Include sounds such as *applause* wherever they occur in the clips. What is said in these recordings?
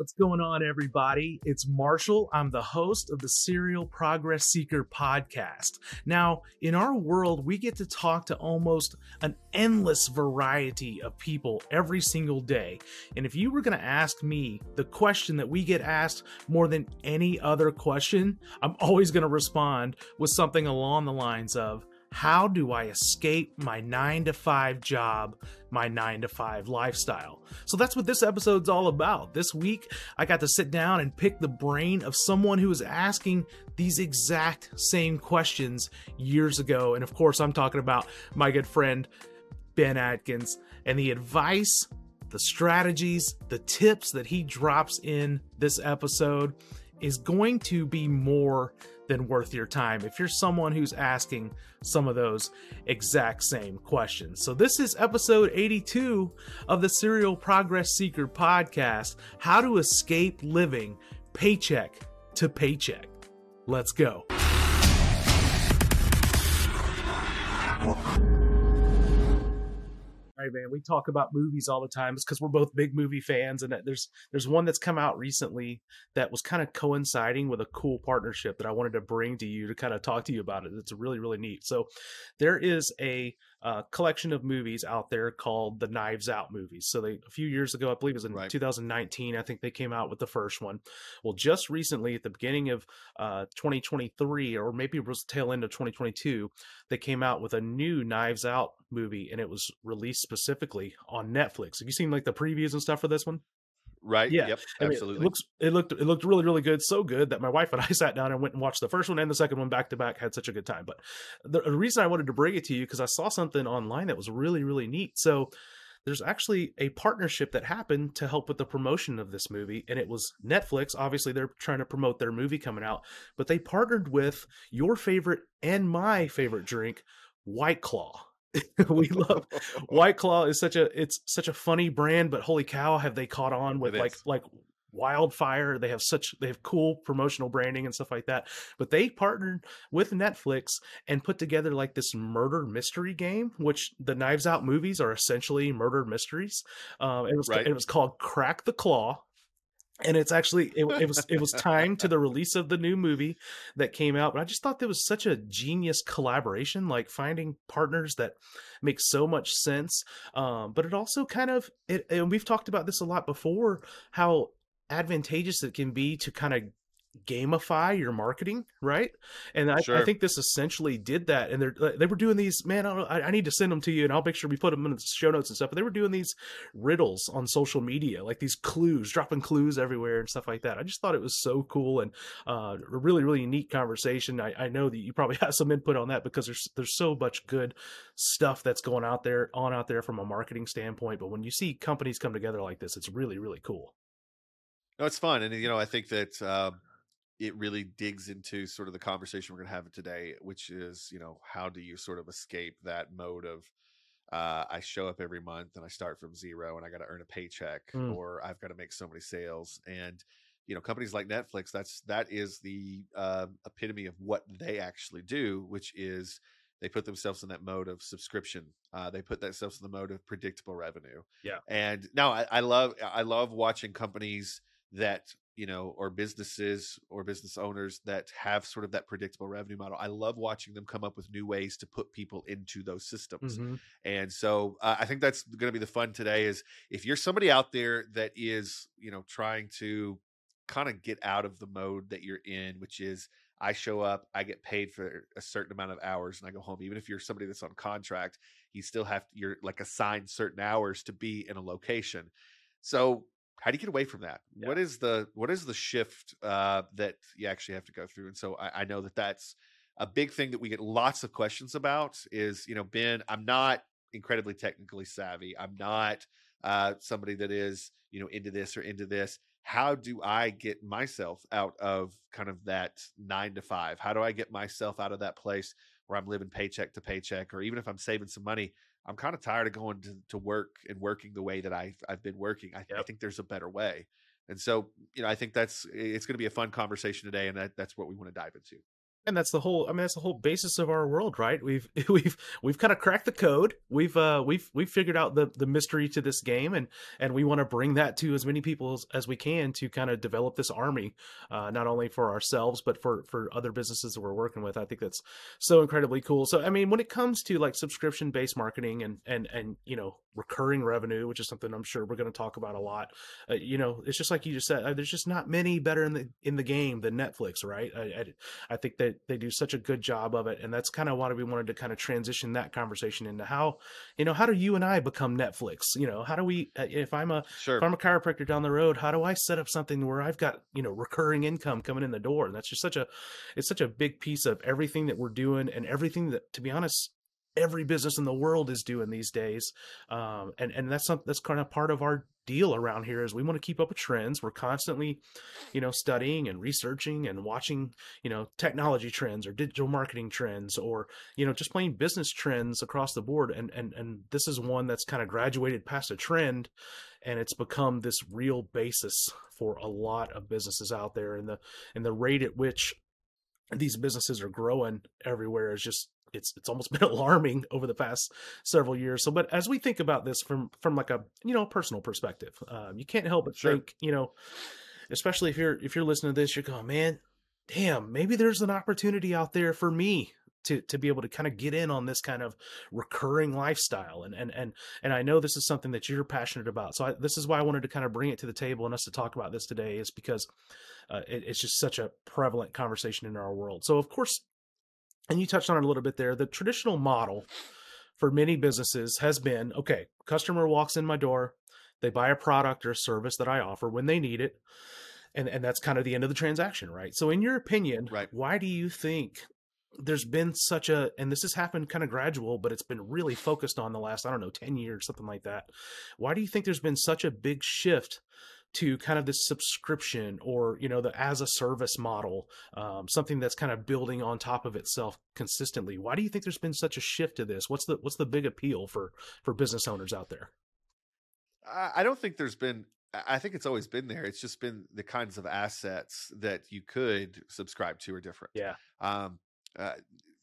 What's going on, everybody? It's Marshall. I'm the host of the Serial Progress Seeker podcast. Now, in our world, we get to talk to almost an endless variety of people every single day. And if you were going to ask me the question that we get asked more than any other question, I'm always going to respond with something along the lines of, how do I escape my nine to five job, my nine to five lifestyle? So that's what this episode's all about. This week, I got to sit down and pick the brain of someone who was asking these exact same questions years ago. And of course, I'm talking about my good friend, Ben Atkins, and the advice, the strategies, the tips that he drops in this episode is going to be more than worth your time if you're someone who's asking some of those exact same questions. So, this is episode 82 of the Serial Progress Seeker podcast How to Escape Living Paycheck to Paycheck. Let's go. Right, man. We talk about movies all the time. It's because we're both big movie fans, and there's there's one that's come out recently that was kind of coinciding with a cool partnership that I wanted to bring to you to kind of talk to you about it. It's really really neat. So there is a uh, collection of movies out there called the Knives Out movies. So they a few years ago, I believe it was in right. 2019, I think they came out with the first one. Well, just recently at the beginning of uh, 2023, or maybe it was tail end of 2022, they came out with a new Knives Out movie, and it was released specifically on Netflix. Have you seen like the previews and stuff for this one? Right. Yeah. Yep. I mean, absolutely. it looks it looked it looked really really good, so good that my wife and I *laughs* sat down and went and watched the first one and the second one back to back. Had such a good time. But the, the reason I wanted to bring it to you because I saw something online that was really really neat. So there's actually a partnership that happened to help with the promotion of this movie and it was netflix obviously they're trying to promote their movie coming out but they partnered with your favorite and my favorite drink white claw *laughs* we love *laughs* White Claw is such a it's such a funny brand, but holy cow, have they caught on with like like wildfire. They have such they have cool promotional branding and stuff like that. But they partnered with netflix and put together like this murder mystery game which the knives out movies are essentially murder mysteries. Um, it was right. it was called crack the claw and it's actually it, it, was it was timed to the *laughs* release of the new movie that came out but i just thought that was such a genius collaboration like finding partners that make so much sense um, but it also kind of it and we've talked about this a lot before how advantageous it can be to kind of gamify your marketing, right? And I, sure. I, think this essentially did that. And they're they were doing these. Man, I, I, need to send them to you, and I'll make sure we put them in the show notes and stuff. But they were doing these riddles on social media, like these clues, dropping clues everywhere and stuff like that. I just thought it was so cool and uh, a really really neat conversation. I, I know that you probably *laughs* have some input on that because there's there's so much good stuff that's going out there on out there from a marketing standpoint. But when you see companies come together like this, it's really really cool. No, it's fun, and you know I think that. Um it really digs into sort of the conversation we're going to have today, which is, you know, how do you sort of escape that mode of, uh, I show up every month and I start from zero and I got to earn a paycheck mm. or I've got to make so many sales. And, you know, companies like Netflix, that's, that is the uh, epitome of what they actually do, which is they put themselves in that mode of subscription. Uh, they put themselves in the mode of predictable revenue. Yeah. And now I, I love, I love watching companies that you know, or businesses or business owners that have sort of that predictable revenue model. I love watching them come up with new ways to put people into those systems. Mm-hmm. And so uh, I think that's going to be the fun today is if you're somebody out there that is, you know, trying to kind of get out of the mode that you're in, which is I show up, I get paid for a certain amount of hours and I go home. Even if you're somebody that's on contract, you still have to, you're like assigned certain hours to be in a location. So how do you get away from that? Yeah. what is the what is the shift uh, that you actually have to go through? And so I, I, know that that's a big thing that we get lots of questions about is you know ben i'm not incredibly technically savvy. I'm not uh, somebody that is you know into this or into this. How do i get myself out of kind of that nine to five? How do i get myself out of that place where i'm living paycheck to paycheck or even if i'm saving some money I'm kind of tired of going to, to work and working the way that I've, I've been working. I, yep. I think there's a better way. And so, you know, I think that's, it's going to be a fun conversation today. And that, that's what we want to dive into. And that's the whole i mean that's the whole basis of our world right? We've *laughs* we've we've kind of cracked the code. We've uh we've we've figured out the the mystery to this game and and we want to bring that to as many people as, as we can to kind of develop this army uh not only for ourselves but for for other businesses that we're working with. I think that's so incredibly cool. So i mean when it comes to like subscription based marketing and and and you know recurring revenue which is something i'm sure we're going to talk about a lot uh, you know it's just like you just said uh, there's just not many better in the in the game than netflix right? I i, I think that they do such a good job of it and that's kind of why we wanted to kind of transition that conversation into how you know how do you and i become netflix you know how do we uh, if i'm a Sure. if i'm a chiropractor down the road how do i set up something where i've got you know recurring income coming in the door and that's just such a it's such a big piece of everything that we're doing and everything that to be honest every business in the world is doing these days um, and and that's some, that's kind of part of our deal around here is we want to keep up with trends. We're constantly you know studying and researching and watching you know technology trends or digital marketing trends or you know just plain business trends across the board. And and and this is one that's kind of graduated past a trend and it's become this real basis for a lot of businesses out there. And the and the rate at which these businesses are growing everywhere is just it's it's almost *laughs* been alarming over the past several years. So, but as we think about this from from like a you know personal perspective, um, you can't help but Sure. think you know, especially if you're if you're listening to this, you're going, man, damn, maybe there's an opportunity out there for me to to be able to kind of get in on this kind of recurring lifestyle and and and and I know this is something that you're passionate about. So I, this is why I wanted to kind of bring it to the table and us to talk about this today is because uh, it, it's just such a prevalent conversation in our world. So of course, and you touched on it a little bit there. The traditional model for many businesses has been okay, customer walks in my door, they buy a product or a service that I offer when they need it. And, and that's kind of the end of the transaction, right? So, in your opinion, Right. why do you think there's been such a, and this has happened kind of gradual, but it's been really focused on the last, I don't know, 10 years, something like that. Why do you think there's been such a big shift to kind of this subscription or, you know, the as a service model, um, something that's kind of building on top of itself consistently? Why do you think there's been such a shift to this? What's the, what's the big appeal for, for business owners out there? I don't think there's been. I I think it's always been there. It's just been the kinds of assets that you could subscribe to are different. Yeah. Um, uh,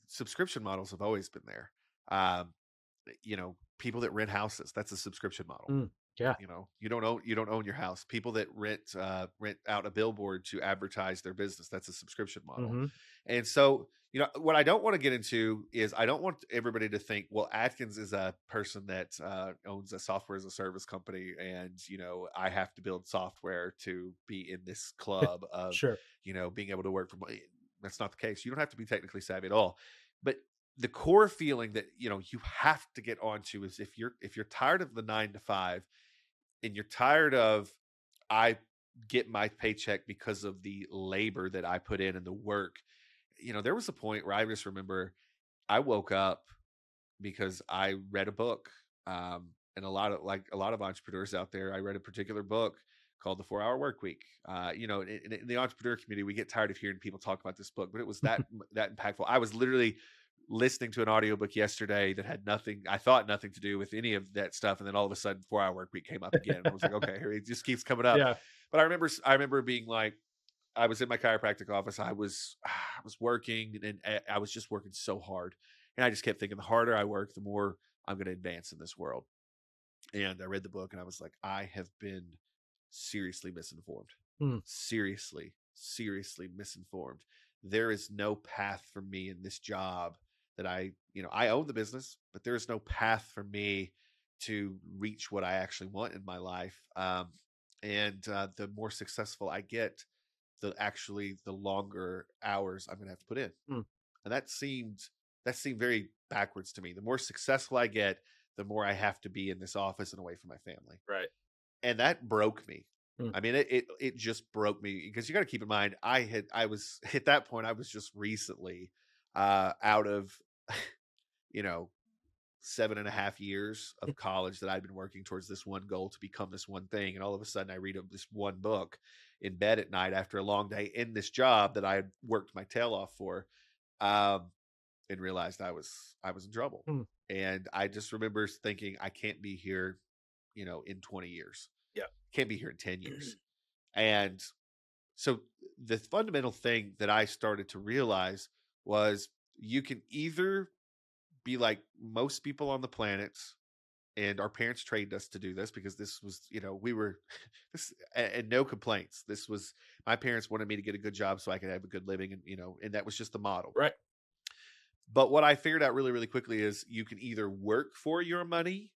subscription models have always been there. Um, you know, people that rent houses, that's a subscription model. Mm, yeah. You know, you don't own you don't own your house. People that rent uh, rent out a billboard to advertise their business, that's a subscription model. Mhm. And so, you know, what I don't want to get into is I don't want everybody to think, well, Atkins is a person that uh, owns a software as a service company, and you know, I have to build software to be in this club *laughs* of Sure. you know being able to work from. That's not the case. You don't have to be technically savvy at all, but the core feeling that you know you have to get onto is if you're if you're tired of the nine to five, and you're tired of I get my paycheck because of the labor that I put in and the work. You know, there was a point where I just remember I woke up because I read a book. Um, and a lot of like a lot of entrepreneurs out there, I read a particular book called The Four Hour Work Week. Uh, you know, in, in- in the entrepreneur community, we get tired of hearing people talk about this book, but it was that *laughs* that impactful. I was literally listening to an audiobook yesterday that had nothing, I thought nothing to do with any of that stuff. And then all of a sudden, Four Hour Work Week came up again. I was like, okay, here it just keeps coming up. Yeah. But I remember, I remember being like, I was in my chiropractic office. I was, *sighs* I was working, and I- I was just working so hard, and I just kept thinking, the harder I work, the more I'm going to advance in this world. And I read the book, and I was like, I have been seriously misinformed. Hmm. Seriously, seriously misinformed. There is no path for me in this job that I, you know, I own the business, but there is no path for me to reach what I actually want in my life. Um, and uh, the more successful I get, the actually the longer hours I'm going to have to put in. Hmm. And that seemed that seemed very backwards to me. The more successful I get, the more I have to be in this office and away from my family. Right. And that broke me. Hmm. I mean, it, it it just broke me because you got to keep in mind, I had I was *laughs* at that point, I was just recently uh, out of, *laughs* you know, seven and a half years of college that I'd been working towards this one goal to become this one thing, and all of a sudden I read this one book in bed at night after a long day in this job that I had worked my tail off for, um, and realized I was I was in trouble. Hmm. And I just remember thinking, I can't be here, you know, in twenty years. Yeah. can't be here in ten years. *clears throat* and so the fundamental thing that I started to realize was you can either be like most people on the planet and our parents trained us to do this because this was you know we were *laughs* this and, no complaints. This was my parents wanted me to get a good job so i could have a good living and you know and that was just the model. Right. But what i figured out really really quickly is you can either work for your money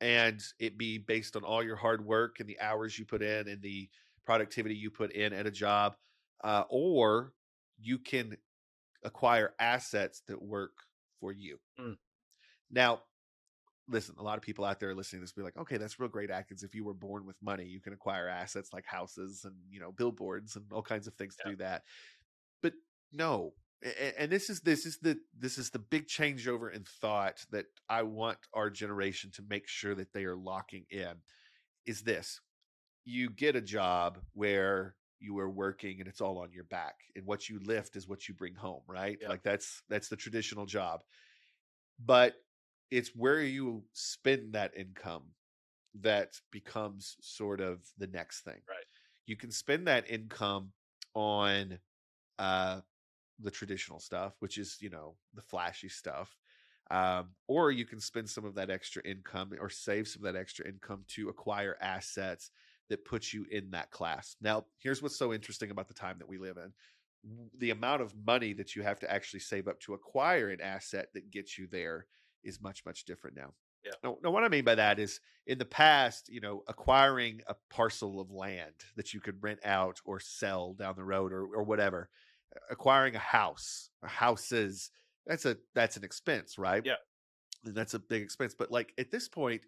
and it be based on all your hard work and the hours you put in and the productivity you put in at a job uh, or you can acquire assets that work for you mm. now listen, a lot of people out there listening to this be like, okay, that's real great, Atkins. If you were born with money, you can acquire assets like houses and you know billboards and all kinds of things yeah. to do that. But no, and this is this is the this is the big changeover in thought that I want our generation to make sure that they are locking in. Is this? You get a job where you are working and it's all on your back and what you lift is what you bring home right yeah. like that's that's the traditional job but it's where you spend that income that becomes sort of the next thing. Right. You can spend that income on uh the traditional stuff, which is, you know, the flashy stuff. Um, or you can spend some of that extra income or save some of that extra income to acquire assets that puts you in that class. Now, here's what's so interesting about the time that we live in. The amount of money that you have to actually save up to acquire an asset that gets you there is much much different now. Yeah. What I mean by that is in the past, you know, acquiring a parcel of land that you could rent out or sell down the road or or whatever, acquiring a house, houses, that's a that's an expense, right? Yeah. And that's a big expense. But like at this point,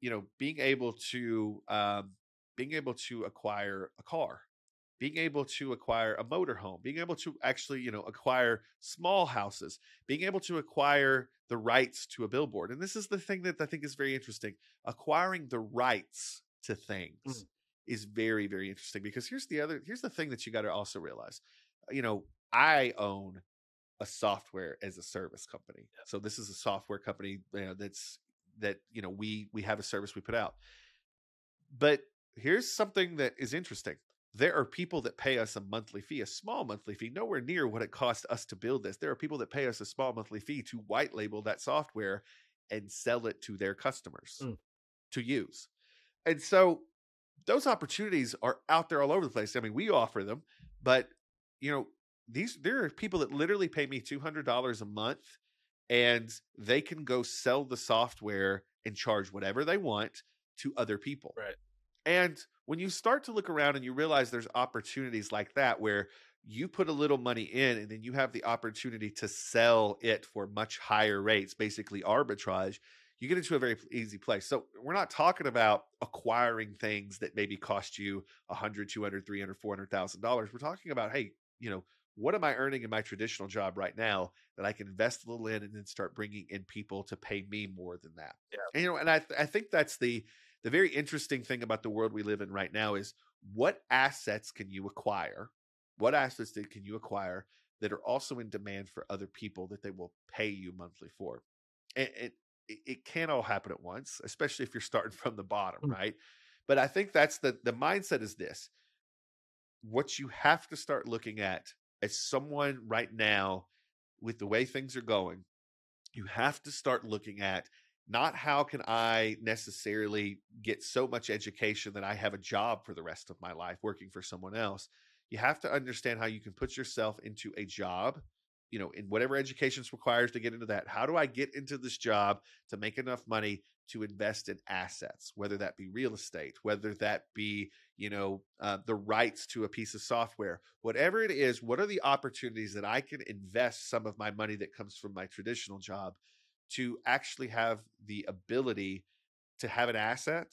you know, being able to um being able to acquire a car being able to acquire a motorhome, being able to actually, you know, acquire small houses, being able to acquire the rights to a billboard. And this is the thing that I think is very interesting. Acquiring the rights to things mm. is very, very interesting because here's the other, here's the thing that you got to also realize. You know, I own a software as a service company. Yeah. So this is a software company you know, that's that you know we we have a service we put out. But here's something that is interesting there are people that pay us a monthly fee, a small monthly fee, nowhere near what it cost us to build this. There are people that pay us a small monthly fee to white label that software and sell it to their customers mm. to use. And so those opportunities are out there all over the place. I mean, we offer them, but you know, these there are people that literally pay me $200 a month and they can go sell the software and charge whatever they want to other people. Right. And when you start to look around and you realize there's opportunities like that where you put a little money in and then you have the opportunity to sell it for much higher rates, basically arbitrage, you get into a very easy place. So we're not talking about acquiring things that maybe cost you a hundred, two hundred, three hundred, four hundred thousand dollars. We're talking about, hey, you know, what am I earning in my traditional job right now that I can invest a little in and then start bringing in people to pay me more than that? Yeah. And, you know, and I, th- I think that's the the very interesting thing about the world we live in right now is what assets can you acquire? What assets can you acquire that are also in demand for other people that they will pay you monthly for? And it, it can't all happen at once, especially if you're starting *laughs* from the bottom, mm. right? But I think that's the the mindset is this. What you have to start looking at as someone right now with the way things are going, you have to start looking at not how can I necessarily get so much education that I have a job for the rest of my life working for someone else. You have to understand how you can put yourself into a job, you know, in whatever education is requires to get into that. How do I get into this job to make enough money to invest in assets, whether that be real estate, whether that be, you know, uh, the rights to a piece of software, whatever it is, what are the opportunities that I can invest some of my money that comes from my traditional job to actually have the ability to have an asset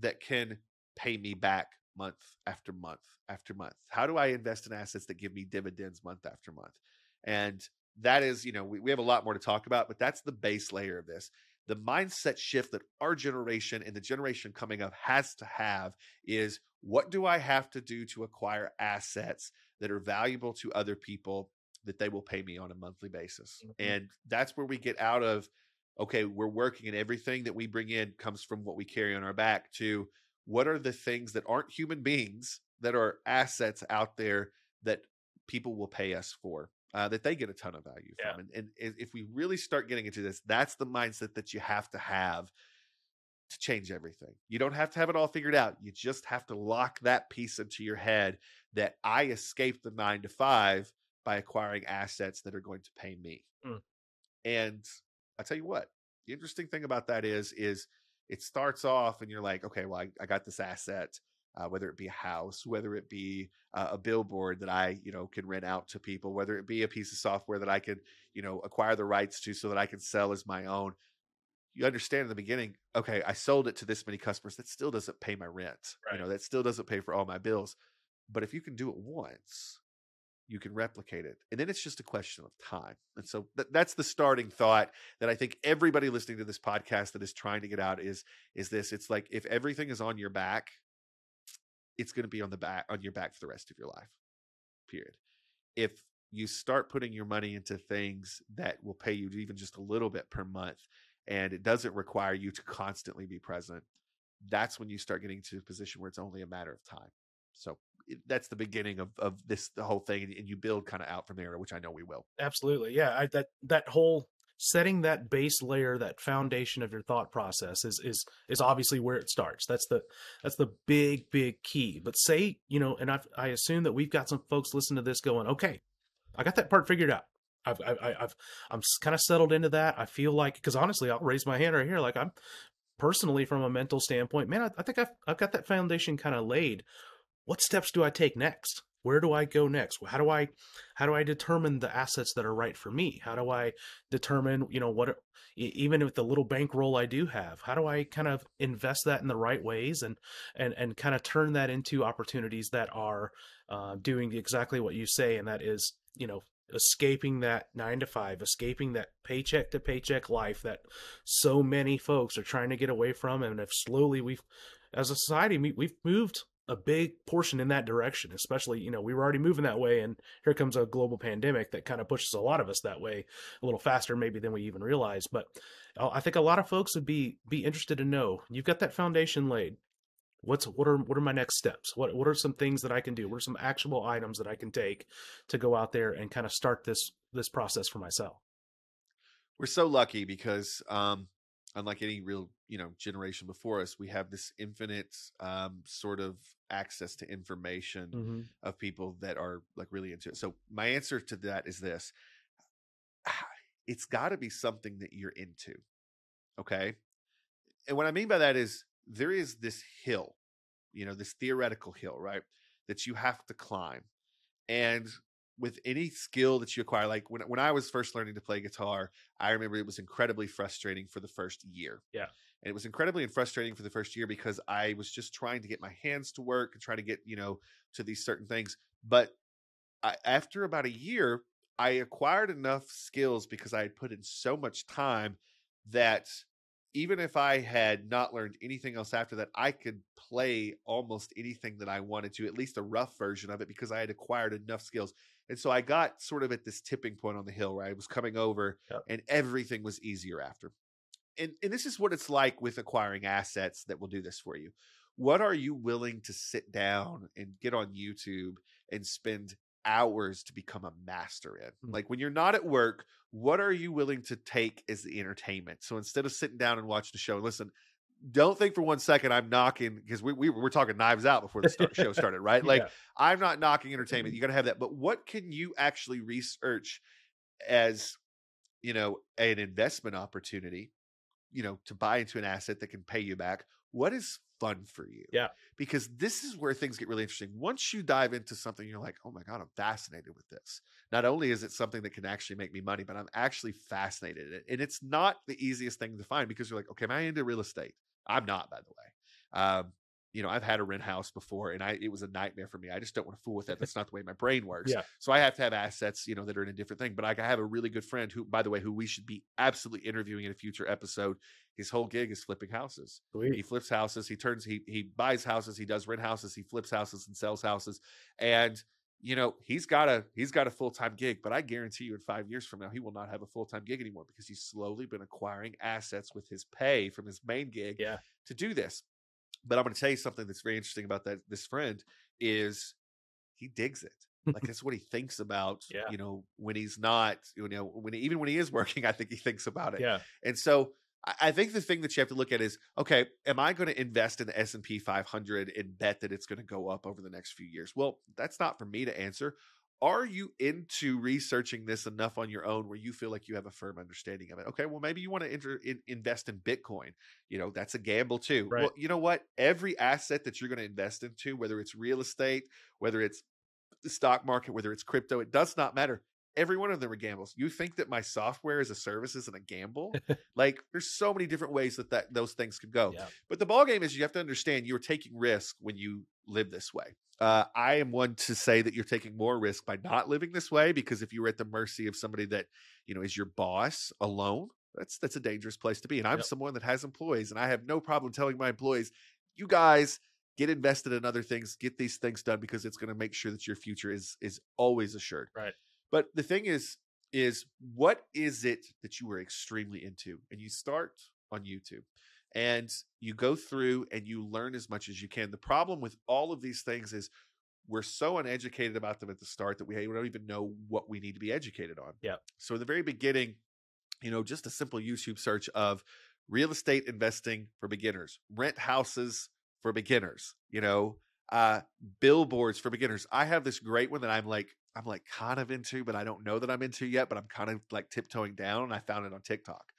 that can pay me back month after month after month? How do I invest in assets that give me dividends month after month? And that is, you know, we, we have a lot more to talk about, but that's the base layer of this. The mindset shift that our generation and the generation coming up has to have is what do I have to do to acquire assets that are valuable to other people that they will pay me on a monthly basis. Mm-hmm. And that's where we get out of okay, we're working and everything that we bring in comes from what we carry on our back to what are the things that aren't human beings that are assets out there that people will pay us for. uh, that they get a ton of value Yeah. from. And, and if we really start getting into this, that's the mindset that you have to have to change everything. You don't have to have it all figured out. You just have to lock that piece into your head that I escaped the nine to five by acquiring assets that are going to pay me. Mm. And I tell you what, the interesting thing about that is, is it starts off and you're like, okay, well, I, I got this asset, uh, whether it be a house, whether it be uh, a billboard that I, you know, can rent out to people, whether it be a piece of software that I can, you know, acquire the rights to so that I can sell as my own. You understand in the beginning, okay, I sold it to this many customers. That still doesn't pay my rent. Right. You know, that still doesn't pay for all my bills. But if you can do it once, you can replicate it. And then it's just a question of time. And so th- that's the starting thought that I think everybody listening to this podcast that is trying to get out is is this. It's like if everything is on your back, it's going to be on the back on your back for the rest of your life. Period. If you start putting your money into things that will pay you even just a little bit per month and it doesn't require you to constantly be present, that's when you start getting to a position where it's only a matter of time. So that's the beginning of of this the whole thing and you build kind of out from there, which I know we will. Absolutely. Yeah. I, that, that whole setting that base layer, that foundation of your thought process is, is, is obviously where it starts. That's the, that's the big, big key. But say, you know, and I've, I assume that we've got some folks listening to this going, okay, I got that part figured out. I've, I've, I- I've, I'm kind of settled into that. I feel like, because honestly, I'll raise my hand right here. Like I'm personally, from a mental standpoint, man, I, I think I've, I've got that foundation kind of laid. What steps do I take next? Where do I go next? How do I, how do I determine the assets that are right for me? How do I determine, you know, what, even with the little bankroll I do have, how do I kind of invest that in the right ways and, and, and kind of turn that into opportunities that are uh, doing exactly what you say, and that is, you know, escaping that nine to five, escaping that paycheck to paycheck life that so many folks are trying to get away from. And if slowly we've, as a society, we've moved a big portion in that direction, especially, you know, we were already moving that way. And here comes a global pandemic that kind of pushes a lot of us that way a little faster, maybe than we even realized. But uh, I think a lot of folks would be, be interested to know you've got that foundation laid what's what are what are my next steps what what are some things that i can do what are some actionable items that i can take to go out there and kind of start this this process for myself we're so lucky because um unlike any real you know generation before us we have this infinite um sort of access to information mm-hmm. of people that are like really into it. So my answer to that is this. It's got to be something that you're into okay? And what i mean by that is there is this hill you know this theoretical hill right that you have to climb. And with any skill that you acquire like when, when i was first learning to play guitar i remember it was incredibly frustrating for the first year Yeah. and it was incredibly frustrating for the first year because i was just trying to get my hands to work and try to get you know to these certain things but I, after about a year i acquired enough skills because i had put in so much time that even if I had not learned anything else after that, I could play almost anything that I wanted to, at least a rough version of it, because I had acquired enough skills. And so I got sort of at this tipping point on the hill where I was coming over and everything was easier after. And, and this is what it's like with acquiring assets that will do this for you. What are you willing to sit down and get on YouTube and spend hours to become a master in? Mm. Like when you're not at work, what are you willing to take as the entertainment? So instead of sitting down and watching the show, listen, don't think for one second I'm knocking because we, we were talking knives out before the start, show started, *laughs* right? Like Yeah. I'm not knocking entertainment. Mm-hmm. You got to have that. But what can you actually research as, you know, an investment opportunity, you know, to buy into an asset that can pay you back? What is fun for you? Yeah. Because this is where things get really interesting. Once you dive into something, you're like, oh my God, I'm fascinated with this. Not only is it something that can actually make me money, but I'm actually fascinated in it. And it's not the easiest thing to find because you're like, okay, am I into real estate? I'm not, by the way. Um, you know, I've had a rent house before and I it was a nightmare for me. I just don't want to fool with that. *laughs* That's not the way my brain works. Yeah. So I have to have assets, you know, that are in a different thing. But I have a really good friend who, by the way, who we should be absolutely interviewing in a future episode. His whole gig is flipping houses. He flips houses. He turns. He he buys houses. He does rent houses. He flips houses and sells houses. And you know he's got a he's got a full time gig. But I guarantee you, in five years from now, he will not have a full time gig anymore because he's slowly been acquiring assets with his pay from his main gig Yeah. to do this. But I'm going to tell you something that's very interesting about that. This friend is he digs it. like *laughs* that's what he thinks about. Yeah. You know, when he's not, you know, when even when he is working, I think he thinks about it. Yeah. And so I- think the thing that you have to look at is, okay, am I going to invest in the S and P 500 and bet that it's going to go up over the next few years? Well, that's not for me to answer. Are you into researching this enough on your own where you feel like you have a firm understanding of it? Okay, well maybe you want to enter in, invest in Bitcoin. You know that's a gamble too. Right. Well, you know what? Every asset that you're going to invest into, whether it's real estate, whether it's the stock market, whether it's crypto, it does not matter. Every one of them are gambles. You think that my software as a service isn't a gamble? *laughs* like there's so many different ways that, that those things could go. Yeah. But the ball game is you have to understand you're taking risk when you live this way. Uh, I am one to say that you're taking more risk by not living this way because if you were at the mercy of somebody that you know is your boss alone, that's that's a dangerous place to be. And I'm Yep. someone that has employees, and I have no problem telling my employees, you guys get invested in other things, get these things done because it's going to make sure that your future is is always assured. Right. But the thing is, is what is it that you were extremely into? And you start on YouTube and you go through and you learn as much as you can. The problem with all of these things is we're so uneducated about them at the start that we don't even know what we need to be educated on. Yeah. So in the very beginning, you know, just a simple YouTube search of real estate investing for beginners, rent houses for beginners, you know, uh billboards for beginners. I have this great one that I'm like I'm like kind of into, but I don't know that I'm into yet, but I'm kind of like tiptoeing down and I found it on TikTok.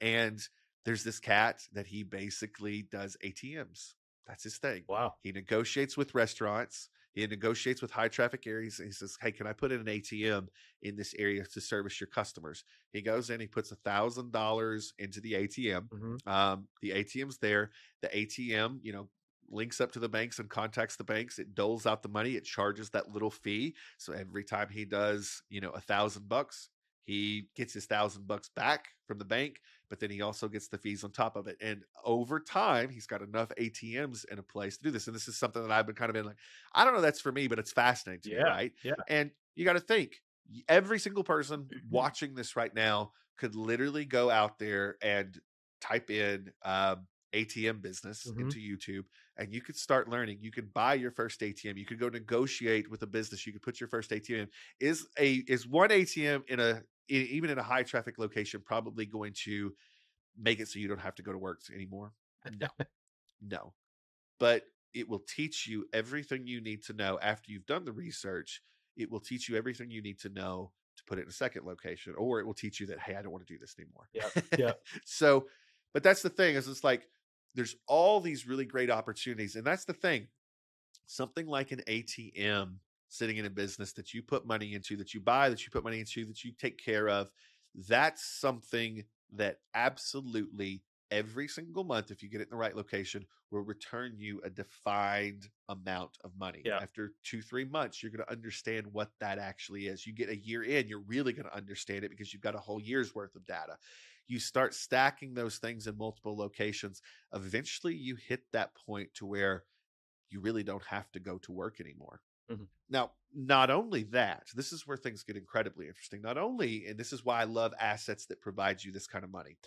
And there's this cat that he basically does ATMs. That's his thing. Wow. He negotiates with restaurants. He negotiates with high traffic areas. He says, "Hey, can I put in an ATM in this area to service your customers?" He goes in. He puts a thousand dollars into the ATM. hmm Um, the ATM's there. The ATM, you know, links up to the banks and contacts the banks. It doles out the money. It charges that little fee. So every time he does, you know, a thousand bucks, he gets his thousand bucks back from the bank, but then he also gets the fees on top of it. And over time, he's got enough ATMs in a place to do this. And this is something that I've been kind of in like, I don't know that's for me, but it's fascinating to me, right? yeah. And you got to think every single person *clears throat* Mm-hmm. watching this right now could literally go out there and type in um, ATM business Mhm. into YouTube and you could start learning. You could buy your first ATM. You could go negotiate with a business. You could put your first ATM. in. Is a is one ATM in a e- even in a high traffic location probably going to make it so you don't have to go to work anymore? No, *laughs* no. But it will teach you everything you need to know after you've done the research. It will teach you everything you need to know to put it in a second location, or it will teach you that hey, I don't want to do this anymore. Yeah, yeah. *laughs* so, but that's the thing is it's like there's all these really great opportunities, and that's the thing. Something like an ATM sitting in a business that you put money into, that you buy, that you put money into, that you take care of, that's something that absolutely every single month, if you get it in the right location, will return you a defined amount of money. Yeah. After two, three months, you're going to understand what that actually is. You get a year in, you're really going to understand it because you've got a whole year's worth of data. You start stacking those things in multiple locations. Eventually, you hit that point to where you really don't have to go to work anymore. Mhm. Now, not only that, this is where things get incredibly interesting. Not only, and this is why I love assets that provide you this kind of money.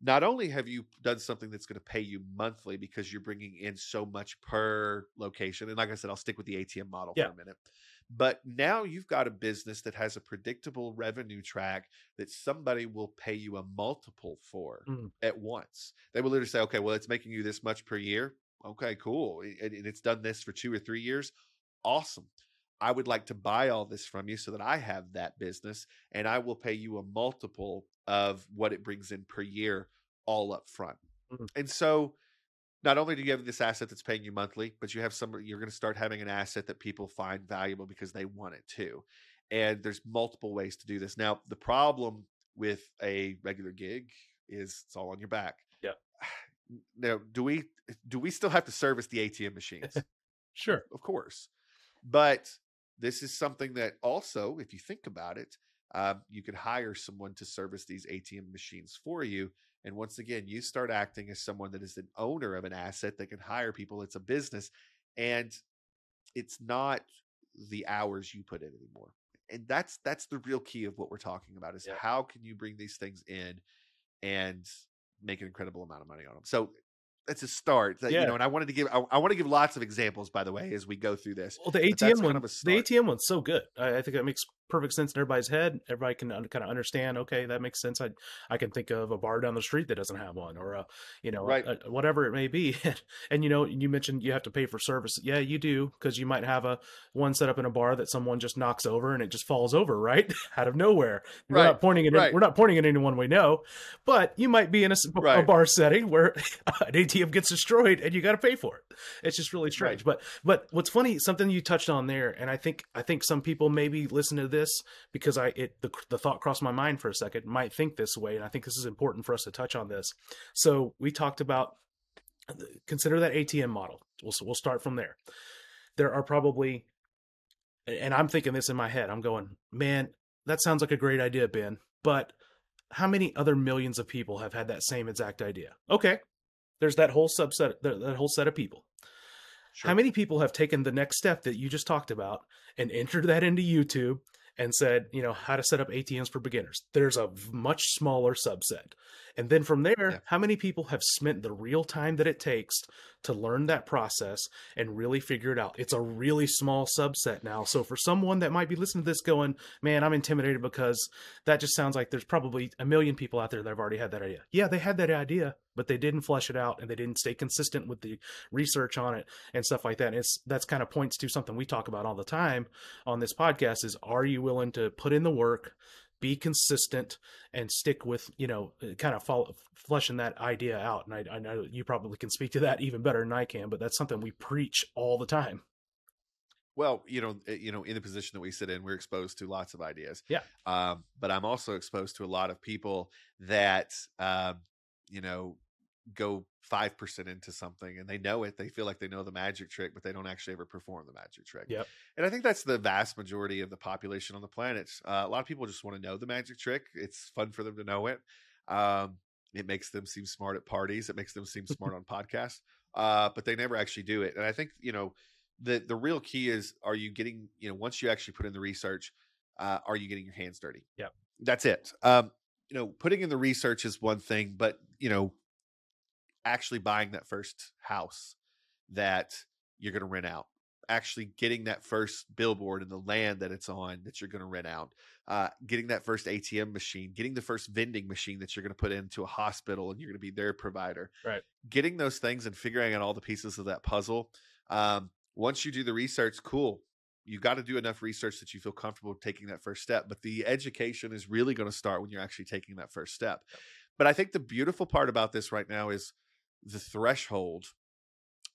Not only have you done something that's going to pay you monthly because you're bringing in so much per location, and like I said, I'll stick with the ATM model Yeah. for a minute. But now you've got a business that has a predictable revenue track that somebody will pay you a multiple for Mm. at once. They will literally say, okay, well, it's making you this much per year. Okay, cool. And, and it's done this for two or three years. Awesome. I would like to buy all this from you so that I have that business and I will pay you a multiple of what it brings in per year all up front. Mhm. And so not only do you have this asset that's paying you monthly, but you have some you're going to start having an asset that people find valuable because they want it too. And there's multiple ways to do this. Now, the problem with a regular gig is it's all on your back. Yeah. *sighs* Now, do we do we still have to service the ATM machines? *laughs* Sure. of course. But this is something that also, if you think about it, um, you could hire someone to service these ATM machines for you. And once again, you start acting as someone that is an owner of an asset that can hire people. It's a business, and it's not the hours you put in anymore. And that's that's the real key of what we're talking about is Yeah. how can you bring these things in and make an incredible amount of money on them. So that's a start. That, Yeah. You know, and I wanted to give I, I want to give lots of examples, by the way, as we go through this. Well, the ATM kind one, of the. ATM one's so good. I, I think that makes perfect sense in everybody's head. Everybody can un- kind of understand. Okay, that makes sense. I I can think of a bar down the street that doesn't have one, or a you know, Right. a- a- whatever it may be. *laughs* and you know, you mentioned you have to pay for service. Yeah, you do because you might have a one set up in a bar that someone just knocks over and it just falls over right *laughs* out of nowhere. Right. We're not pointing at right. we're not pointing at anyone we know, but you might be in a, Right. bar setting where *laughs* an ATM gets destroyed and you got to pay for it. It's just really strange. But but what's funny, something you touched on there, and I think I think some people maybe listen to this because I it the the thought crossed my mind for a second might think this way, and I think this is important for us to touch on this. So we talked about uh, consider that ATM model. We'll we'll start from there. There are probably, and I'm thinking this in my head. I'm going, man, that sounds like a great idea, Ben. But how many other millions of people have had that same exact idea? Okay, there's that whole subset, that that whole set of people. How many people have taken the next step that you just talked about and entered that into YouTube and said, you know, how to set up ATMs for beginners? There's a much smaller subset. And then from there, Yeah. how many people have spent the real time that it takes to learn that process and really figure it out? It's a really small subset now. So for someone that might be listening to this going, man, I'm intimidated because that just sounds like there's probably a million people out there that have already had that idea. Yeah, they had that idea, but they didn't flesh it out and they didn't stay consistent with the research on it and stuff like that. And it's that's kind of points to something we talk about all the time on this podcast is are you willing to put in the work, be consistent, and stick with, you know, kind of follow, fleshing that idea out. And I, I know you probably can speak to that even better than I can, but that's something we preach all the time. Well, you know, eh, you know, in the position that we sit in, we're exposed to lots of ideas. Yeah. Um, but I'm also exposed to a lot of people that, um, you know, go five percent into something and they know it. They feel like they know the magic trick, but they don't actually ever perform the magic trick. Yep. And I think that's the vast majority of the population on the planet. Uh, a lot of people just want to know the magic trick. It's fun for them to know it. Um, it makes them seem smart at parties. It makes them seem smart *laughs* on podcasts. Uh, but they never actually do it. And I think you know the the real key is are you getting you know once you actually put in the research uh, are you getting your hands dirty yeah that's it um you know putting in the research is one thing but you know actually buying that first house that you're going to rent out actually getting that first billboard and the land that it's on that you're going to rent out uh, getting that first atm machine getting the first vending machine that you're going to put into a hospital and you're going to be their provider Right. getting those things and figuring out all the pieces of that puzzle um, once you do the research cool you got to do enough research that you feel comfortable taking that first step but the education is really going to start when you're actually taking that first step but i think the beautiful part about this right now is the threshold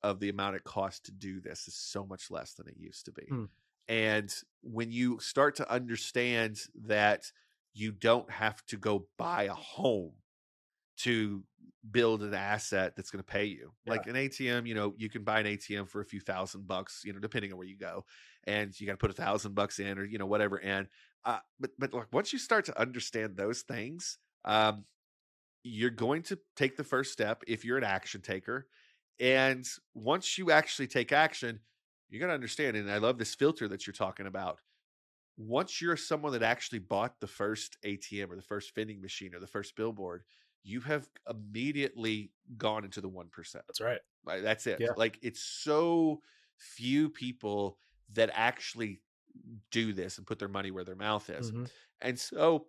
of the amount it costs to do this is so much less than it used to be Hmm. and when you start to understand that you don't have to go buy a home to build an asset that's going to pay you. Like an ATM, you know, you can buy an ATM for a few thousand bucks, you know, depending on where you go, and you got to put a thousand bucks in or you know whatever And Uh, but but like once you start to understand those things, um, you're going to take the first step if you're an action taker, and once you actually take action, you're going to understand. And I love this filter that you're talking about. Once you're someone that actually bought the first ATM or the first vending machine or the first billboard, you have immediately gone into the 1%. That's right. Like, that's it. Yeah. Like it's so few people that actually do this and put their money where their mouth is. Mhm. And so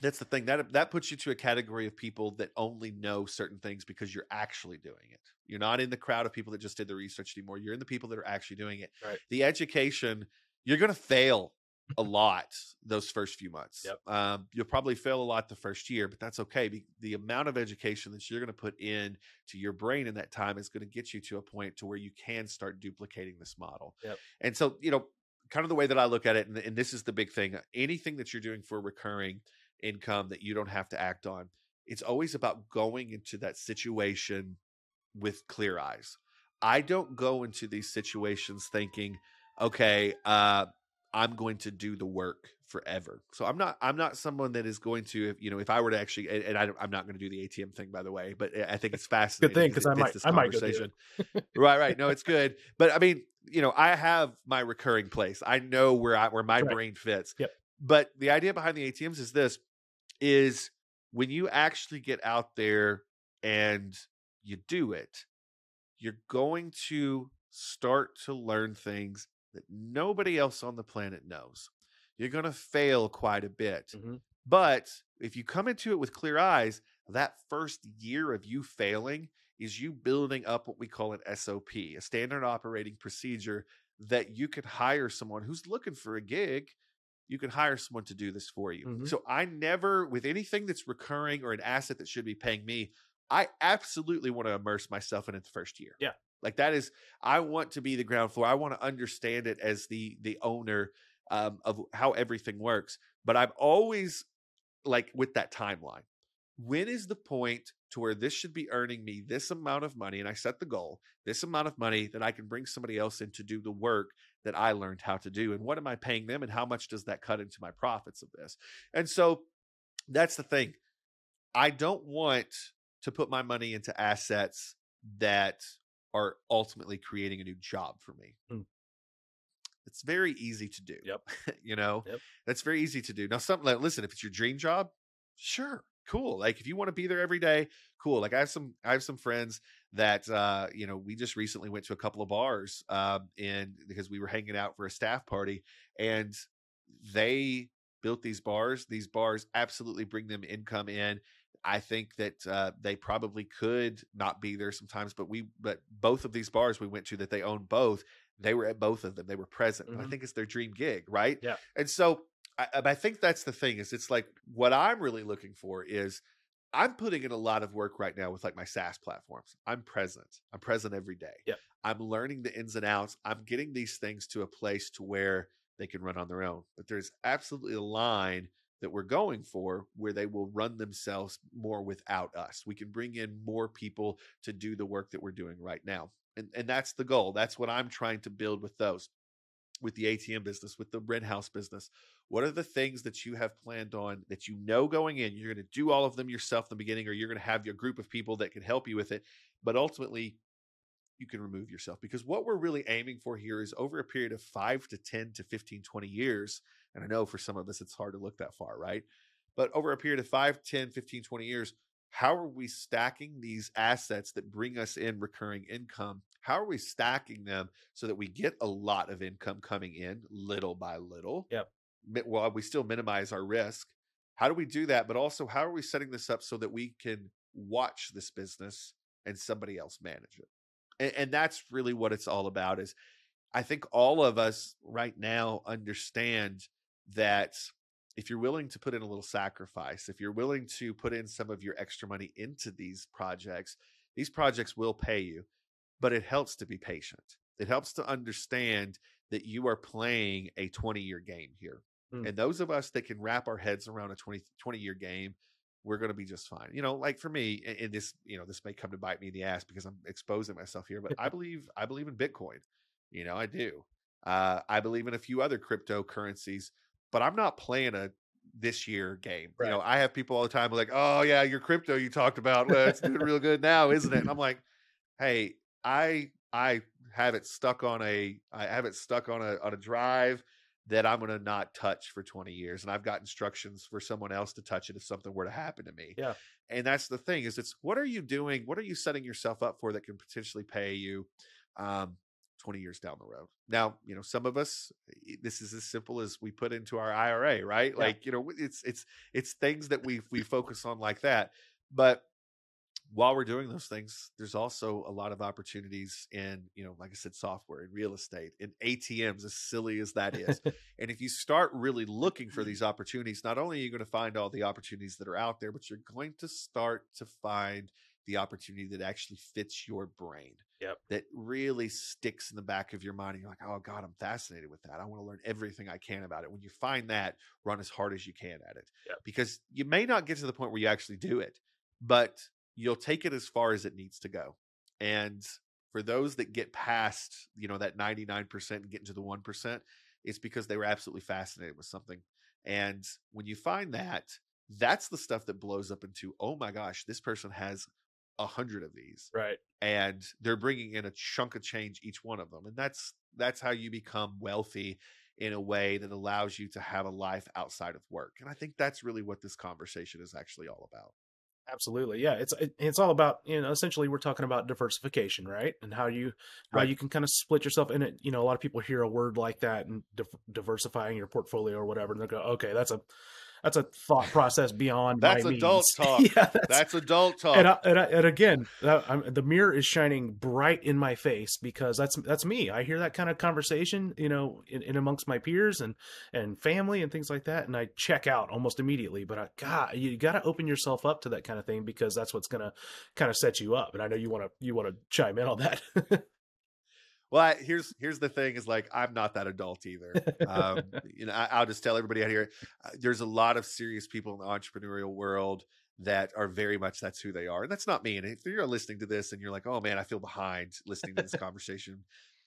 that's the thing that that puts you to a category of people that only know certain things because you're actually doing it. You're not in the crowd of people that just did the research anymore. You're in the people that are actually doing it. Right. The education, you're going to fail a *laughs* lot those first few months. Yep. Um, you'll probably fail a lot the first year, but that's okay. Be- the amount of education that you're going to put in to your brain in that time is going to get you to a point to where you can start duplicating this model. Yep. And so, you know, kind of the way that I look at it, and, and this is the big thing: anything that you're doing for recurring income that you don't have to act on, it's always about going into that situation with clear eyes. I don't go into these situations thinking, okay, uh, I'm going to do the work forever. So I'm not I'm not someone that is going to if you know if I were to actually and, and I don't, I'm not going to do the ATM thing by the way, but I think it's fascinating. *laughs* Good thing, because I might- this I might go do it. right, right. No, it's good. But I mean, you know, I have my recurring place. I know where I where my Right. brain fits. Yep. But the idea behind the ATMs is this is when you actually get out there and you do it, you're going to start to learn things that nobody else on the planet knows. You're going to fail quite a bit. hmm But if you come into it with clear eyes, that first year of you failing is you building up what we call an SOP, a standard operating procedure that you could hire someone who's looking for a gig. You can hire someone to do this for you. Mhm. So I never, with anything that's recurring or an asset that should be paying me, I absolutely want to immerse myself in it the first year. Yeah. Like that is, I want to be the ground floor. I want to understand it as the the owner um, of how everything works. But I'm always like with that timeline. When is the point to where this should be earning me this amount of money? And I set the goal, this amount of money that I can bring somebody else in to do the work that I learned how to do. And what am I paying them? And how much does that cut into my profits of this? And so that's the thing. I don't want to put my money into assets that are ultimately creating a new job for me. Mm. It's very easy to do. Yep. *laughs* you know, Yep. that's very easy to do. Now, something like, listen, if it's your dream job, sure, cool. Like if you want to be there every day, cool. Like I have some, I have some friends that, uh, you know, we just recently went to a couple of bars, um, and because we were hanging out for a staff party and they built these bars. These bars absolutely bring them income in. I think that uh, they probably could not be there sometimes, but we, but both of these bars we went to that they own both, they were at both of them. They were present. And I think it's their dream gig, right? Yeah. And so I, I think that's the thing is it's like what I'm really looking for is I'm putting in a lot of work right now with like my SaaS platforms. I'm present. I'm present every day. Yeah. I'm learning the ins and outs. I'm getting these things to a place to where they can run on their own. But there's absolutely a line that we're going for where they will run themselves more without us. We can bring in more people to do the work that we're doing right now. And and that's the goal. That's what I'm trying to build with those. With the ATM business, with the rent house business. What are the things that you have planned on that you know going in? You're going to do all of them yourself in the beginning, or you're going to have your group of people that can help you with it. But ultimately, you can remove yourself because what we're really aiming for here is over a period of five to 10 to 15, 20 years. And I know for some of us, it's hard to look that far, right? But over a period of 5, 10, 15, 20 years, how are we stacking these assets that bring us in recurring income? How are we stacking them so that we get a lot of income coming in little by little? Yep. While we still minimize our risk. How do we do that? But also, how are we setting this up so that we can watch this business and somebody else manage it? And, and that's really what it's all about. Is I think all of us right now understand that if you're willing to put in a little sacrifice, if you're willing to put in some of your extra money into these projects, these projects will pay you, but it helps to be patient. It helps to understand that you are playing a 20 year game here. Mm. And those of us that can wrap our heads around a 20, 20 year game, we're going to be just fine. You know, like for me, and this, you know, this may come to bite me in the ass because I'm exposing myself here, but *laughs* I believe, I believe in Bitcoin. You know, I do. Uh, I believe in a few other cryptocurrencies, but I'm not playing a this year game. You know, I have people all the time like, "Oh yeah, your crypto you talked about, well, it's doing real good now, isn't it?" And I'm *laughs* like, "Hey, I I have it stuck on a I have it stuck on a on a drive that I'm going to not touch for 20 years and I've got instructions for someone else to touch it if something were to happen to me." Yeah. And that's the thing is it's what are you doing? What are you setting yourself up for that can potentially pay you um 20 years down the road. Now, you know, some of us eh, this is as simple as we put into our IRA, right? Yeah. Like, you know, it's it's it's things that we we focus on like that. But while we're doing those things, there's also a lot of opportunities in, you know, like I said, software and real estate and ATMs, as silly as that is. *laughs* and if you start really looking for these opportunities, not only are you going to find all the opportunities that are out there, but you're going to start to find the opportunity that actually fits your brain. Yep. That really sticks in the back of your mind. And you're like, oh God, I'm fascinated with that. I want to learn everything I can about it. When you find that, run as hard as you can at it. Yep. Because you may not get to the point where you actually do it, but you'll take it as far as it needs to go. And for those that get past, you know, that 99% and get into the 1%, it's because they were absolutely fascinated with something. And when you find that, that's the stuff that blows up into, oh my gosh, this person has a hundred of these right. and they're bringing in a chunk of change each one of them. And that's, that's how you become wealthy in a way that allows you to have a life outside of work. And I think that's really what this conversation is actually all about. Absolutely, yeah. It's it, it's all about you know essentially we're talking about diversification, right? And how you how Right. you can kind of split yourself in it. You know, a lot of people hear a word like that and div- diversifying your portfolio or whatever, and they go, okay, that's a that's a thought process beyond That's my adult means. *laughs* talk. yeah, that's, That's adult talk. and I, and, I, and again, that, I'm, the mirror is shining bright in my face because that's that's me. I hear that kind of conversation, you know, in, in amongst my peers and and family and things like that, and I check out almost immediately. But I, God, you got to open yourself up to that kind of thing because that's what's gonna kind of set you up. And I know you want to you want to chime in on that. *laughs* Well, I, here's here's the thing: is like I'm not that adult either. Um, *laughs* you know, I, I'll just tell everybody out here: uh, there's a lot of serious people in the entrepreneurial world that are very much that's who they are, and that's not me. And if you're listening to this and you're like, "Oh man, I feel behind listening to this *laughs* conversation,"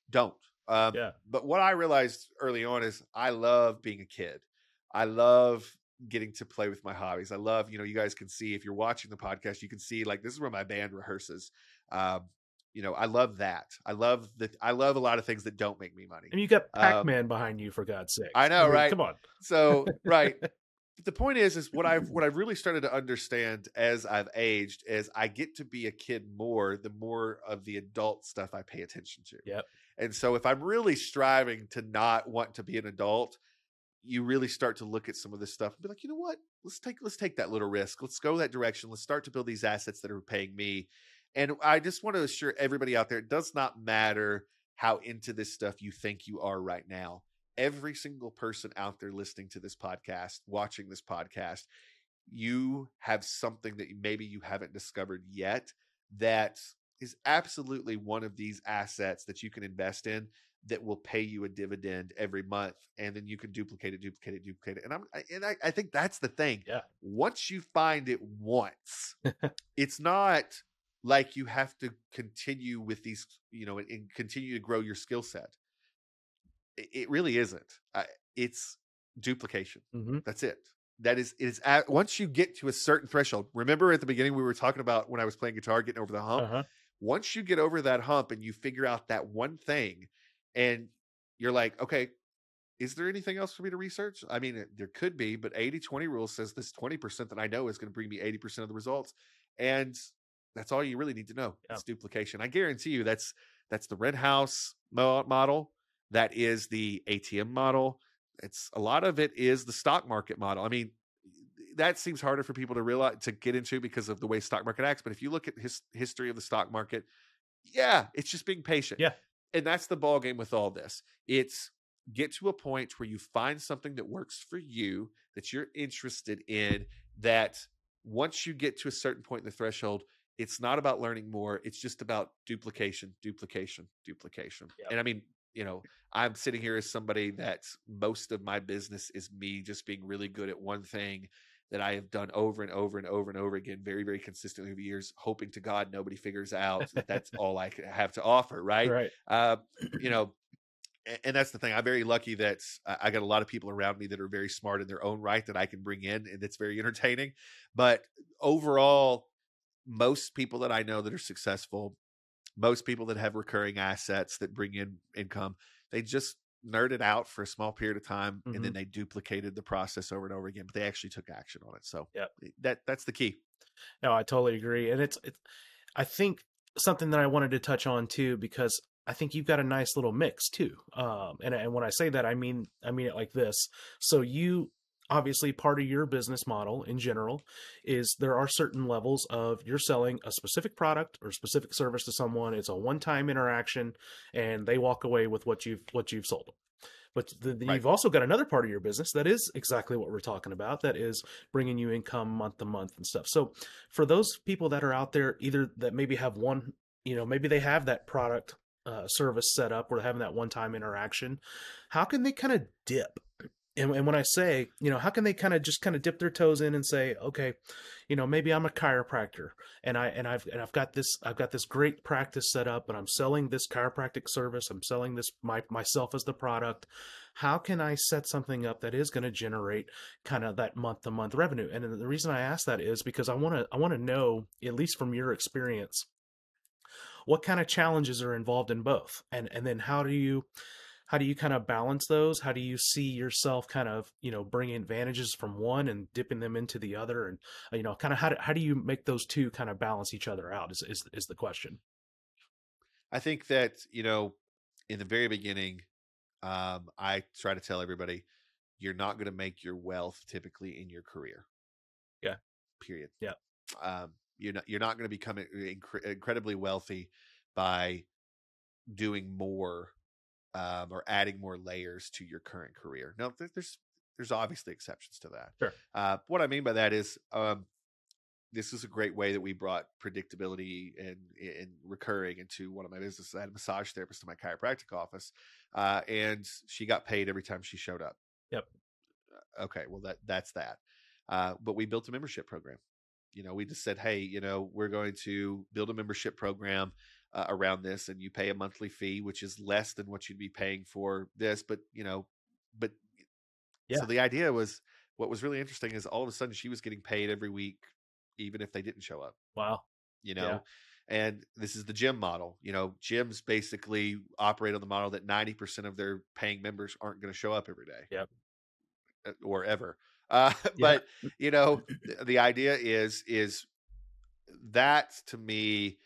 don't. Um, yeah, But what I realized early on is I love being a kid. I love getting to play with my hobbies. I love, you know, you guys can see if you're watching the podcast, you can see like this is where my band rehearses. Um, you know, I love that. I love that. I love a lot of things that don't make me money. and you got Um, Pac Man behind you for God's sake. I know, right? Come on. So, *laughs* right. But the point is, is what I've what I've really started to understand as I've aged is I get to be a kid more the more of the adult stuff I pay attention to. Yep. And so if I'm really striving to not want to be an adult, you really start to look at some of this stuff and be like, you know what? Let's take let's take that little risk. Let's go that direction. Let's start to build these assets that are paying me. And I just want to assure everybody out there, it does not matter how into this stuff you think you are right now. Every single person out there listening to this podcast, watching this podcast, you have something that maybe you haven't discovered yet that is absolutely one of these assets that you can invest in that will pay you a dividend every month and then you can duplicate it duplicate it duplicate it. And i'm and i, I think that's the thing. Yeah. once you find it once *laughs* it's not like you have to continue with these you know and, and continue to grow your skill set. It, it really isn't. It's duplication. Hmm that's it. That is, it is at, once you get to a certain threshold remember at the beginning we were talking about when i was playing guitar getting over the hump? Uh-huh. once you get over that hump and you figure out that one thing and you're like okay is there anything else for me to research? I mean there could be but 80-20 rule says this 20% that i know is going to bring me 80% of the results and that's all you really need to know Yeah. it's duplication i guarantee you that's that's the red house mo- model that is the atm model it's a lot of it is the stock market model i mean that seems harder for people to realize to get into because of the way stock market acts but if you look at his history of the stock market yeah it's just being patient Yeah. and that's the ball game with all this it's get to a point where you find something that works for you that you're interested in that once you get to a certain point in the threshold it's not about learning more it's just about duplication duplication duplication Yep. and i mean you know i'm sitting here as somebody that most of my business is me just being really good at one thing that i have done over and over and over and over again very very consistently over years hoping to god nobody figures out that that's *laughs* all I have to offer right Right. uh, you know, and that's the thing. I'm very lucky that I I got a lot of people around me that are very smart in their own right that I can bring in, and it's very entertaining. But overall, most people that I know that are successful, most people that have recurring assets that bring in income, they just nerded out for a small period of time, and then they duplicated the process over and over again. But they actually took action on it. So Yep. that that's the key. No, I totally agree, and it's it's. I think something that I wanted to touch on too because I think you've got a nice little mix too. Um, and and when I say that, I mean I mean it like this. So you obviously part of your business model in general is there are certain levels of you're selling a specific product or specific service to someone. It's a one-time interaction, and they walk away with what you've what you've sold them. But the, the- Right. you've also got another part of your business that is exactly what we're talking about. That is bringing you income month to month and stuff. So for those people that are out there, either that maybe have one, you know, maybe they have that product uh, service set up or having that one time interaction, how can they kind of dip? And, and when I say, you know, how can they kind of just kind of dip their toes in and say, okay, you know, maybe I'm a chiropractor and I and I've and I've got this I've got this great practice set up and I'm selling this chiropractic service. I'm selling this my myself as the product. How can I set something up that is going to generate kind of that month to month revenue? And the reason I ask that is because I want to I want to know at least from your experience what kind of challenges are involved in both and and then how do you how do you kind of balance those? How do you see yourself kind of you know bringing advantages from one and dipping them into the other? And uh, you know kind of how do, how do you make those two kind of balance each other out is, is is the question. I think that you know in the very beginning um, i try to tell everybody you're not going to make your wealth typically in your career. Yeah. Period. Yeah. Um, you're not you're not going to become inc- incredibly wealthy by doing more um, or adding more layers to your current career. Now, there's there's obviously exceptions to that. Sure. Uh, what I mean by that is, um, this is a great way that we brought predictability and, and recurring into one of my businesses. I had a massage therapist in my chiropractic office, uh, and she got paid every time she showed up. Yep. Uh, okay, well that that's that. Uh, but we built a membership program. You know, we just said, hey, you know, we're going to build a membership program uh, around this and you pay a monthly fee which is less than what you'd be paying for this but you know but yeah. so the idea was what was really interesting is all of a sudden she was getting paid every week even if they didn't show up wow. you know? Yeah. and this is the gym model you know? Gyms basically operate on the model that 90% of their paying members aren't going to show up every day. Yep. Uh, or ever. Uh, *laughs* but you know the idea is is that to me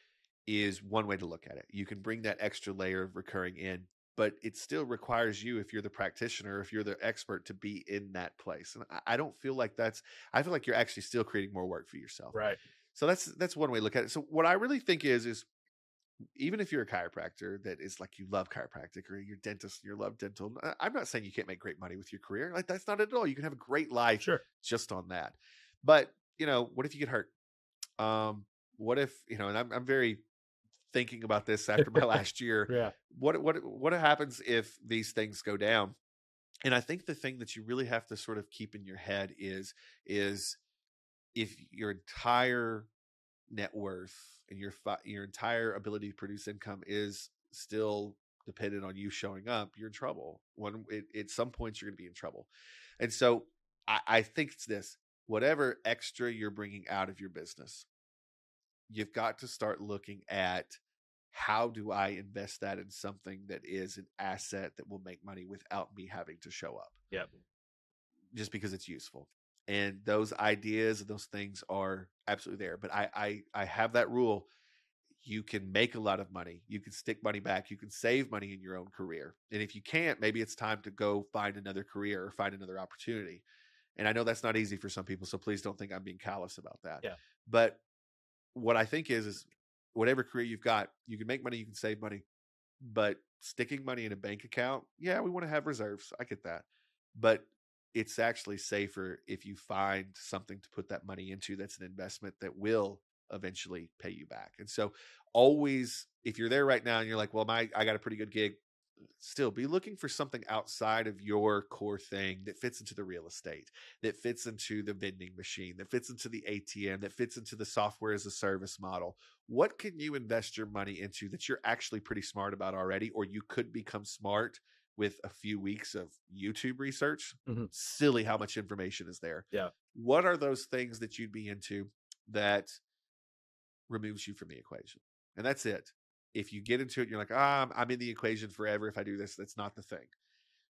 is one way to look at it. You can bring that extra layer of recurring in, but it still requires you, if you're the practitioner, if you're the expert, to be in that place. And I don't feel like that's. I feel like you're actually still creating more work for yourself. Right. So that's that's one way to look at it. So what I really think is is even if you're a chiropractor that is like you love chiropractic or you're dentist and you love dental, I'm not saying you can't make great money with your career. Like that's not it at all. You can have a great life sure. just on that. But you know, what if you get hurt? Um, what if you know? And I'm I'm very thinking about this after my *laughs* last year. Yeah. What what what happens if these things go down? And I think the thing that you really have to sort of keep in your head is is if your entire net worth and your your entire ability to produce income is still dependent on you showing up, you're in trouble. When it, at some points you're going to be in trouble, and so I, I think it's this: whatever extra you're bringing out of your business, you've got to start looking at how do I invest that in something that is an asset that will make money without me having to show up? Yeah. Just because it's useful. And those ideas and those things are absolutely there. But I, I I have that rule. You can make a lot of money. You can stick money back. You can save money in your own career. And if you can't, maybe it's time to go find another career or find another opportunity. And I know that's not easy for some people, so please don't think I'm being callous about that. Yeah. But what I think is is whatever career you've got, you can make money, you can save money, but sticking money in a bank account, yeah, we want to have reserves. I get that. But it's actually safer if you find something to put that money into that's an investment that will eventually pay you back. And so always if you're there right now and you're like, well, my I got a pretty good gig, still be looking for something outside of your core thing that fits into the real estate, that fits into the vending machine, that fits into the ATM, that fits into the software as a service model. What can you invest your money into that you're actually pretty smart about already, or you could become smart with a few weeks of YouTube research? Mm-hmm. Silly how much information is there. Yeah. What are those things that you'd be into that removes you from the equation? And that's it if you get into it, you're like, ah, I'm in the equation forever. If I do this, that's not the thing.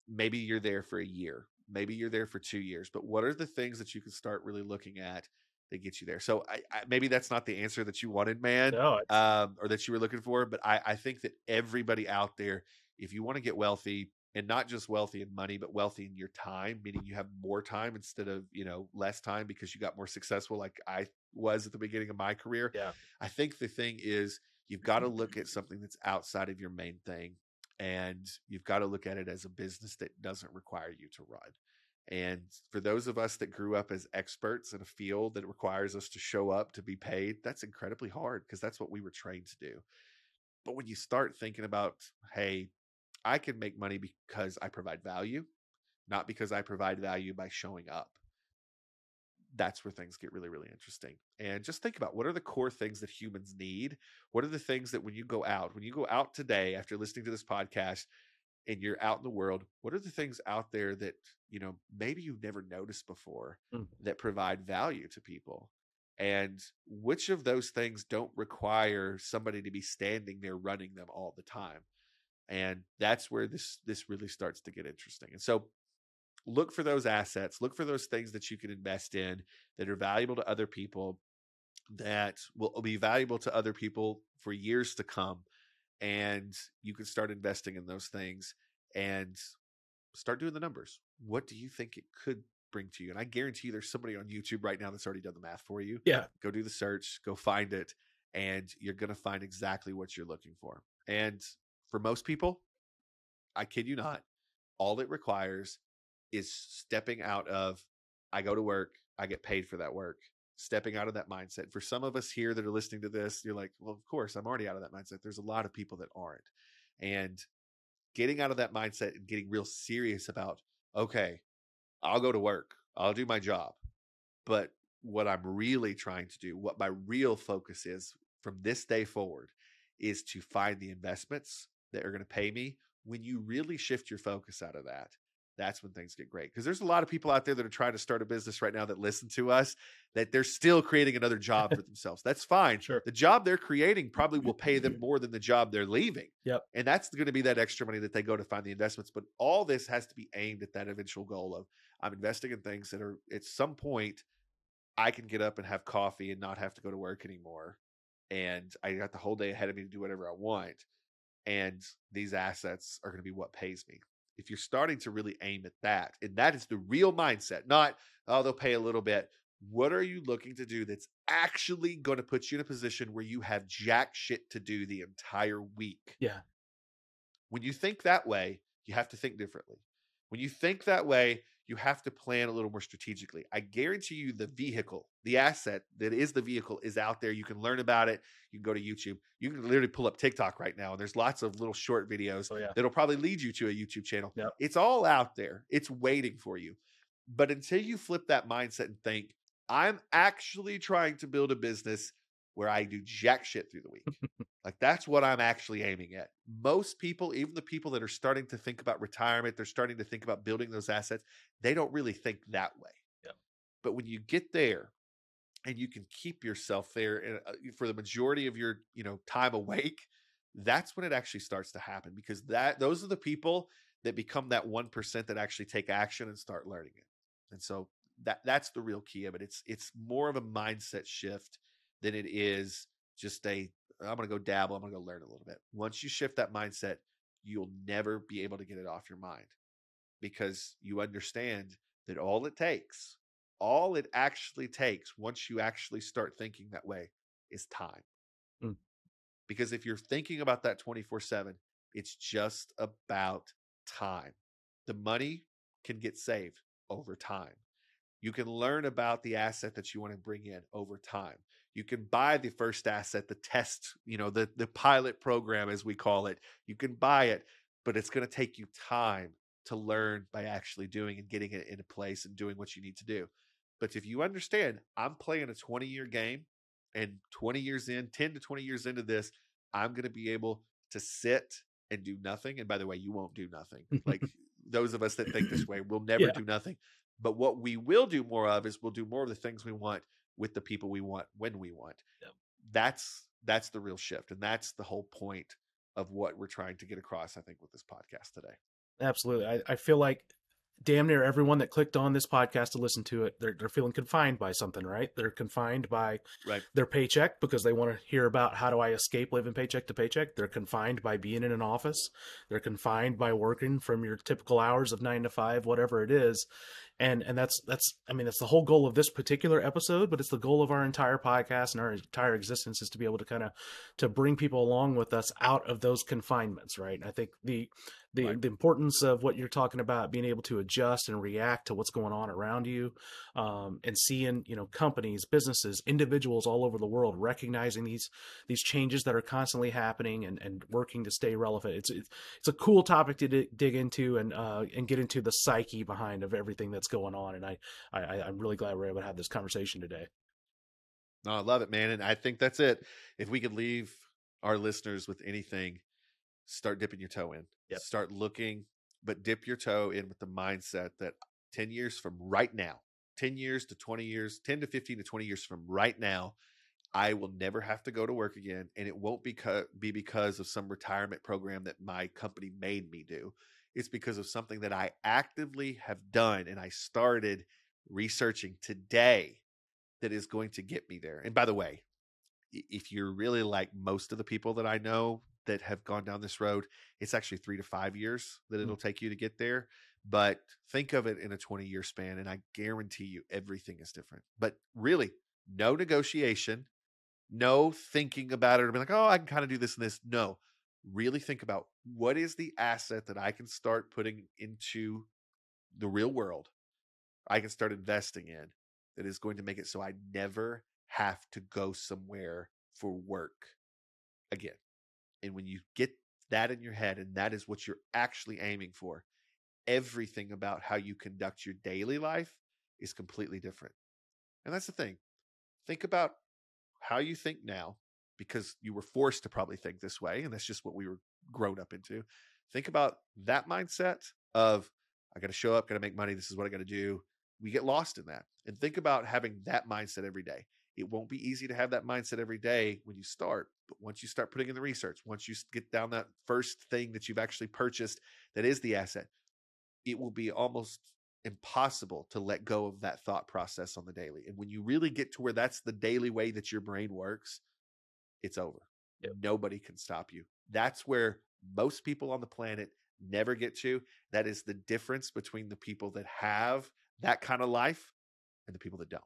Maybe you're there for a year. Maybe you're there for two years. But what are the things that you can start really looking at that get you there? So I, I, maybe that's not the answer that you wanted, man, no, um, or that you were looking for. But I, I think that everybody out there, if you want to get wealthy, and not just wealthy in money, but wealthy in your time, meaning you have more time instead of, you know, less time because you got more successful like I was at the beginning of my career. Yeah. I think the thing is You've got to mm-hmm. look at something that's outside of your main thing. And you've got to look at it as a business that doesn't require you to run. And for those of us that grew up as experts in a field that requires us to show up to be paid, that's incredibly hard because that's what we were trained to do. But when you start thinking about, hey, I can make money because I provide value, not because I provide value by showing up that's where things get really, really interesting. And just think about what are the core things that humans need? What are the things that when you go out, when you go out today after listening to this podcast and you're out in the world, what are the things out there that, you know, maybe you've never noticed before mm. that provide value to people? And which of those things don't require somebody to be standing there running them all the time? and that's where this this really starts to get interesting and so look for those assets look for those things that you can invest in that are valuable to other people that will be valuable to other people for years to come and you can start investing in those things and start doing the numbers. What do you think it could bring to you? And i guarantee you there's somebody on youtube right now that's already done the math for you. Yeah. go do the search go find it and you're going to find exactly what you're looking for. And for most people i kid you not all it requires is stepping out of i go to work i get paid for that work stepping out of that mindset. For some of us here that are listening to this you're like well of course i'm already out of that mindset. There's a lot of people that aren't. And getting out of that mindset and getting real serious about okay i'll go to work i'll do my job but what i'm really trying to do what my real focus is from this day forward is to find the investments that are going to pay me. When you really shift your focus out of that that's when things get great because there's a lot of people out there that are trying to start a business right now that listen to us that they're still creating another job for *laughs* themselves that's fine Sure. the job they're creating probably will pay them *clears throat* more than the job they're leaving Yep. and that's going to be that extra money that they go to find the investments but all this has to be aimed at that eventual goal of i'm investing in things that are at some point i can get up and have coffee and not have to go to work anymore and i got the whole day ahead of me to do whatever i want and these assets are going to be what pays me if you're starting to really aim at that and that is the real mindset not oh they'll pay a little bit. What are you looking to do that's actually going to put you in a position where you have jack shit to do the entire week? Yeah. when you think that way you have to think differently. When you think that way you have to plan a little more strategically i guarantee you the vehicle the asset that is the vehicle is out there you can learn about it you can go to youtube you can literally pull up tiktok right now and there's lots of little short videos Oh yeah. that'll probably lead you to a YouTube channel. Yep. It's all out there. It's waiting for you. But until you flip that mindset and think, I'm actually trying to build a business where I do jack shit through the week. like that's what I'm actually aiming at. Most people, even the people that are starting to think about retirement, they're starting to think about building those assets, they don't really think that way. Yep. But when you get there and you can keep yourself there and, uh, for the majority of your, you know, time awake, that's when it actually starts to happen because that those are the people that become that 1% that actually take action and start learning it. And so that that's the real key of it. It's it's more of a mindset shift than it is just a I'm going to go dabble, I'm going to go learn a little bit. Once you shift that mindset, you'll never be able to get it off your mind because you understand that all it takes, all it actually takes once you actually start thinking that way is time. Mm. Because if you're thinking about that 24 7, it's just about time. The money can get saved over time. You can learn about the asset that you want to bring in over time. You can buy the first asset, the test, you know, the, the pilot program, as we call it. You can buy it, but it's going to take you time to learn by actually doing and getting it into place and doing what you need to do. But if you understand, I'm playing a 20 year game and 20 years in, 10 to 20 years into this, I'm going to be able to sit and do nothing. And by the way, you won't do nothing. Like *laughs* those of us that think this *laughs* way, we'll never Yeah. do nothing. But what we will do more of is we'll do more of the things we want with the people we want when we want. Yep. That's that's the real shift. And that's the whole point of what we're trying to get across, I think, with this podcast today. Absolutely. I, I feel like damn near everyone that clicked on this podcast to listen to it, they're, they're feeling confined by something, right? They're confined by Right. their paycheck because they want to hear about how do I escape living paycheck to paycheck. They're confined by being in an office. They're confined by working from your typical hours of nine to five, whatever it is. And and that's that's I mean that's the whole goal of this particular episode, but it's the goal of our entire podcast and our entire existence is to be able to kind of to bring people along with us out of those confinements, right? And I think the the Right. the importance of what you're talking about, being able to adjust and react to what's going on around you, um, and seeing you know companies, businesses, individuals all over the world recognizing these these changes that are constantly happening and, and working to stay relevant. It's it's, it's a cool topic to dig, dig into and uh, and get into the psyche behind of everything that's going on. And I, I I'm really glad we're able to have this conversation today. No, I love it, man. And I think that's it. If we could leave our listeners with anything, start dipping your toe in. Yep. Start looking, but dip your toe in with the mindset that 10 years from right now, 10 years to 20 years, 10 to 15 to 20 years from right now, I will never have to go to work again, and it won't because, be because of some retirement program that my company made me do. It's because of something that I actively have done and I started researching today that is going to get me there. And by the way, if you're really like most of the people that I know that have gone down this road, it's actually three to five years that it'll mm-hmm. take you to get there. But think of it in a 20 year span, and I guarantee you everything is different. But really, no negotiation, no thinking about it or be like, oh, I can kind of do this and this. No, really think about what is the asset that I can start putting into the real world, I can start investing in that is going to make it so I never have to go somewhere for work again. And when you get that in your head and that is what you're actually aiming for, everything about how you conduct your daily life is completely different. And that's the thing. Think about how you think now because you were forced to probably think this way and that's just what we were grown up into. Think about that mindset of I got to show up, got to make money, this is what I got to do. We get lost in that. And think about having that mindset every day. It won't be easy to have that mindset every day when you start, but once you start putting in the research, once you get down that first thing that you've actually purchased that is the asset, it will be almost impossible to let go of that thought process on the daily. And when you really get to where that's the daily way that your brain works, it's over. Yep. Nobody can stop you. That's where most people on the planet never get to. That is the difference between the people that have that kind of life and the people that don't.